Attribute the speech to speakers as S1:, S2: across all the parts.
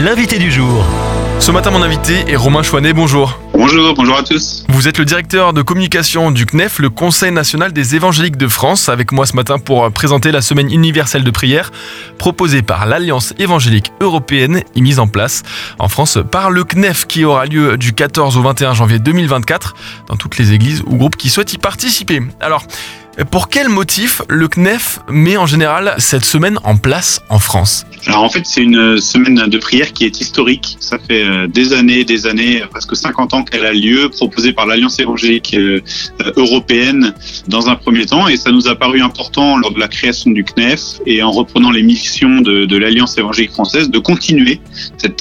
S1: l'invité du jour.
S2: Ce matin, mon invité est Romain Chouanet. Bonjour.
S3: Bonjour, bonjour à tous.
S2: Vous êtes le directeur de communication du CNEF, le Conseil national des évangéliques de France, avec moi ce matin pour présenter la semaine universelle de prière proposée par l'Alliance évangélique européenne et mise en place en France par le CNEF qui aura lieu du 14 au 21 janvier 2024 dans toutes les églises ou groupes qui souhaitent y participer. Alors, pour quel motif le CNEF met en général cette semaine en place en France?
S3: En fait, c'est une semaine de prière qui est historique. Ça fait euh, des années, des années, presque 50 ans qu'elle a lieu, proposée par l'Alliance évangélique euh, européenne dans un premier temps. Et ça nous a paru important lors de la création du CNEF et en reprenant les missions de, l'Alliance évangélique française de continuer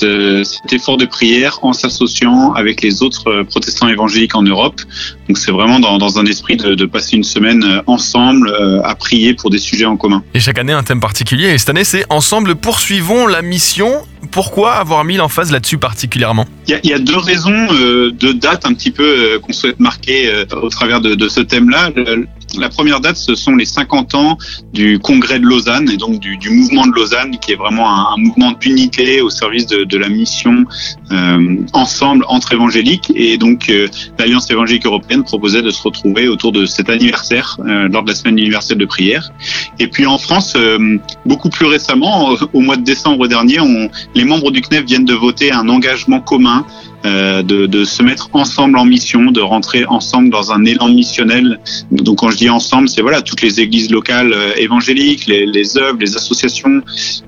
S3: euh, cet effort de prière en s'associant avec les autres protestants évangéliques en Europe. Donc c'est vraiment dans, dans, un esprit de, de passer une semaine ensemble euh, à prier pour des sujets en commun.
S2: Et chaque année un thème particulier. Et cette année c'est Ensemble poursuivons la mission. Pourquoi avoir mis l'emphase là-dessus particulièrement
S3: il y, a, il y, a, deux raisons, euh, deux dates un petit peu euh, qu'on souhaite marquer euh, au travers de, de ce thème-là. La première date, ce sont les 50 ans du congrès de Lausanne et donc du, mouvement de Lausanne, qui est vraiment un, mouvement d'unité au service de, de la mission euh, ensemble entre évangéliques. Et donc euh, l'Alliance évangélique européenne proposait de se retrouver autour de cet anniversaire euh, lors de la semaine universelle de prière. Et puis en France, beaucoup plus récemment, au mois de décembre dernier, on, les membres du CNEF viennent de voter un engagement commun euh, de, de, se mettre ensemble en mission, de rentrer ensemble dans un élan missionnel. Donc quand je dis ensemble, c'est voilà toutes les églises locales euh, évangéliques, les, les œuvres, les associations.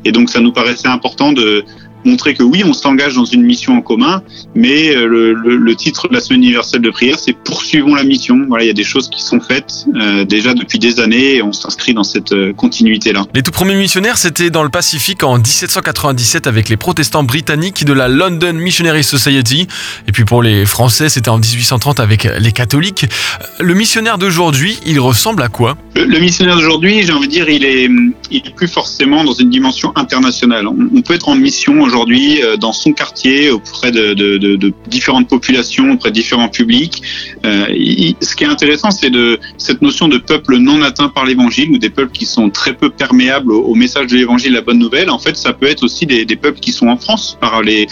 S3: Et donc ça nous paraissait important de montrer que oui, on s'engage dans une mission en commun, mais euh, le, le, le, titre de la semaine universelle de prière, c'est poursuivons la mission. Voilà, il y a des choses qui sont faites euh, déjà depuis des années et on s'inscrit dans cette euh, continuité-là.
S2: Les tout premiers missionnaires, c'était dans le Pacifique en 1797 avec les protestants britanniques de la London Missionary Society. Et puis pour les Français, c'était en 1830 avec les catholiques. Le missionnaire d'aujourd'hui, il ressemble à quoi?
S3: Le, le, missionnaire d'aujourd'hui, j'ai envie de dire, il est, il est plus forcément dans une dimension internationale. On, on peut être en mission aujourd'hui euh, dans son quartier auprès de, différentes populations, auprès de différents publics. Euh, ce qui est intéressant, c'est de cette notion de peuple non atteint par l'évangile ou des peuples qui sont très peu perméables au, message de l'évangile, la bonne nouvelle. En fait, ça peut être aussi des, peuples qui sont en France par les,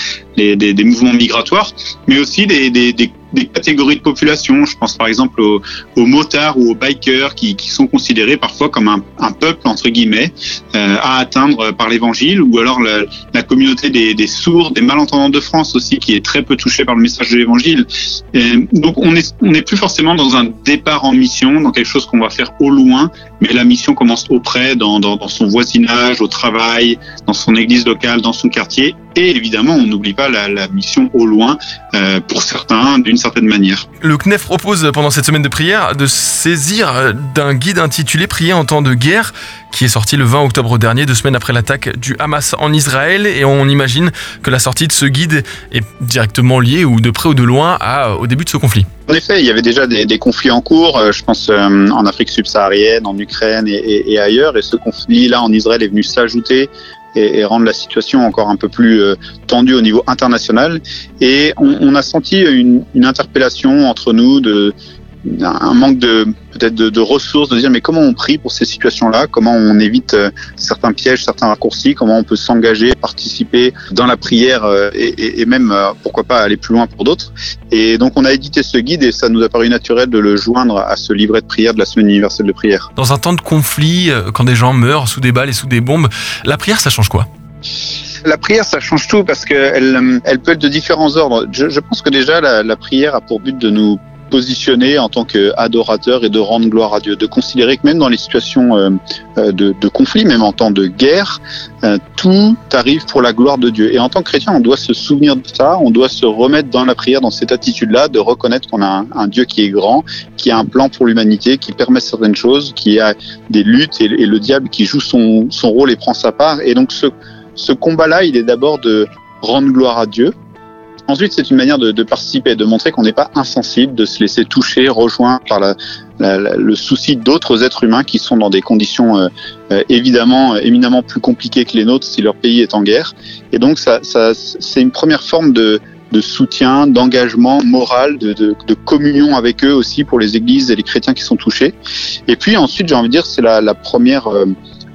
S3: mouvements migratoires, mais aussi des, des, des des catégories de population. Je pense par exemple aux, motards ou aux bikers qui, sont considérés parfois comme un, peuple entre guillemets euh, à atteindre par l'Évangile, ou alors la, communauté des, sourds, des malentendants de France aussi, qui est très peu touchée par le message de l'Évangile. Donc on est on n'est plus forcément dans un départ en mission, dans quelque chose qu'on va faire au loin, mais la mission commence auprès, dans, son voisinage, au travail, dans son église locale, dans son quartier, et évidemment on n'oublie pas la, la, mission au loin euh, pour certains d'une certaine manière.
S2: Le CNEF propose pendant cette semaine de prière de saisir d'un guide intitulé Prier en temps de guerre qui est sorti le 20 octobre dernier, deux semaines après l'attaque du Hamas en Israël. Et on imagine que la sortie de ce guide est directement liée, ou de près ou de loin, à, au début de ce conflit.
S3: En effet, il y avait déjà des, des conflits en cours, euh, je pense euh, en Afrique subsaharienne, en Ukraine et, et, et ailleurs. Et ce conflit-là en Israël est venu s'ajouter et, et, rendre la situation encore un peu plus euh, tendue au niveau international. Et on, on a senti une, une, interpellation entre nous de un manque de peut-être de, de, ressources, de dire mais comment on prie pour ces situations-là, comment on évite euh, certains pièges, certains raccourcis, comment on peut s'engager, participer dans la prière euh, et, même euh, pourquoi pas aller plus loin pour d'autres? Et donc on a édité ce guide et ça nous a paru naturel de le joindre à ce livret de prière de la semaine universelle de prière.
S2: Dans un temps de conflit, quand des gens meurent sous des balles et sous des bombes, la prière ça change quoi?
S3: La prière, ça change tout parce qu'elle elle peut être de différents ordres. Je, je pense que déjà, la, la prière a pour but de nous positionner en tant qu'adorateur et de rendre gloire à Dieu, de considérer que même dans les situations euh, de, de, conflit, même en temps de guerre, euh, tout arrive pour la gloire de Dieu. Et en tant que chrétien, on doit se souvenir de ça, on doit se remettre dans la prière, dans cette attitude-là, de reconnaître qu'on a un, Dieu qui est grand, qui a un plan pour l'humanité, qui permet certaines choses, qui a des luttes et, le diable qui joue son, rôle et prend sa part. Et donc ce combat-là, il est d'abord de rendre gloire à Dieu, Ensuite, c'est une manière de, de, participer, de montrer qu'on n'est pas insensible, de se laisser toucher, rejoindre par la, la, le souci d'autres êtres humains qui sont dans des conditions euh, euh, évidemment euh, éminemment plus compliquées que les nôtres si leur pays est en guerre. Et donc, ça, ça c'est une première forme de, de soutien, d'engagement moral, de, de, de, communion avec eux aussi pour les églises et les chrétiens qui sont touchés. Et puis ensuite, j'ai envie de dire, c'est la, la, première euh,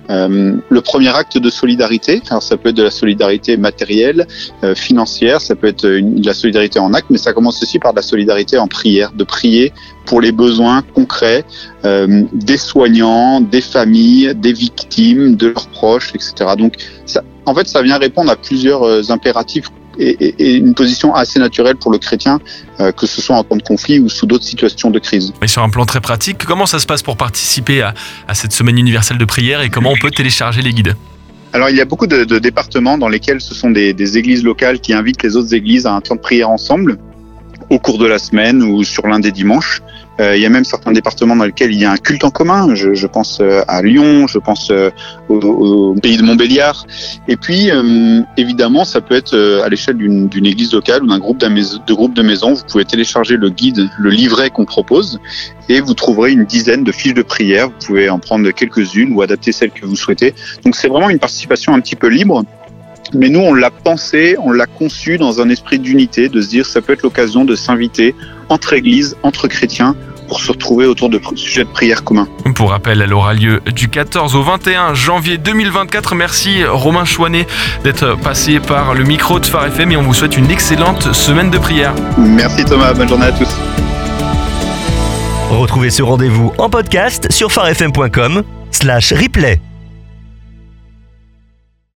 S3: le premier acte de solidarité. Alors ça peut être de la solidarité matérielle, euh, financière, ça peut être de la solidarité en acte, mais ça commence aussi par de la solidarité en prière, de prier pour les besoins concrets euh, des soignants, des familles, des victimes, de leurs proches, etc. Donc ça, en fait, ça vient répondre à plusieurs euh, impératifs et, une position assez naturelle pour le chrétien, euh, que ce soit en temps de conflit ou sous d'autres situations de crise.
S2: Et sur un plan très pratique, comment ça se passe pour participer à, cette semaine universelle de prière et comment on peut télécharger les guides?
S3: Alors il y a beaucoup de, départements dans lesquels ce sont des, des, églises locales qui invitent les autres églises à un temps de prière ensemble au cours de la semaine ou sur l'un des dimanches. Euh, il y a même certains départements dans lesquels il y a un culte en commun. Je, je pense euh, à Lyon, je pense euh, au, au, pays de Montbéliard. Et puis, évidemment, ça peut être à l'échelle d'une église locale ou d'un groupe de groupes de maisons. Vous pouvez télécharger le guide, le livret qu'on propose, et vous trouverez une dizaine de fiches de prière. Vous pouvez en prendre quelques-unes ou adapter celles que vous souhaitez. Donc, c'est vraiment une participation un petit peu libre. Mais nous, on l'a pensé, on l'a conçu dans un esprit d'unité, de se dire ça peut être l'occasion de s'inviter entre églises, entre chrétiens, pour se retrouver autour de sujets de prière communs.
S2: Pour rappel, elle aura lieu du 14 au 21 janvier 2024. Merci Romain Chouanet d'être passé par le micro de Phare FM et on vous souhaite une excellente semaine de prière.
S3: Merci Thomas, bonne journée à tous.
S1: Retrouvez ce rendez-vous en podcast sur farfm.com slash replay.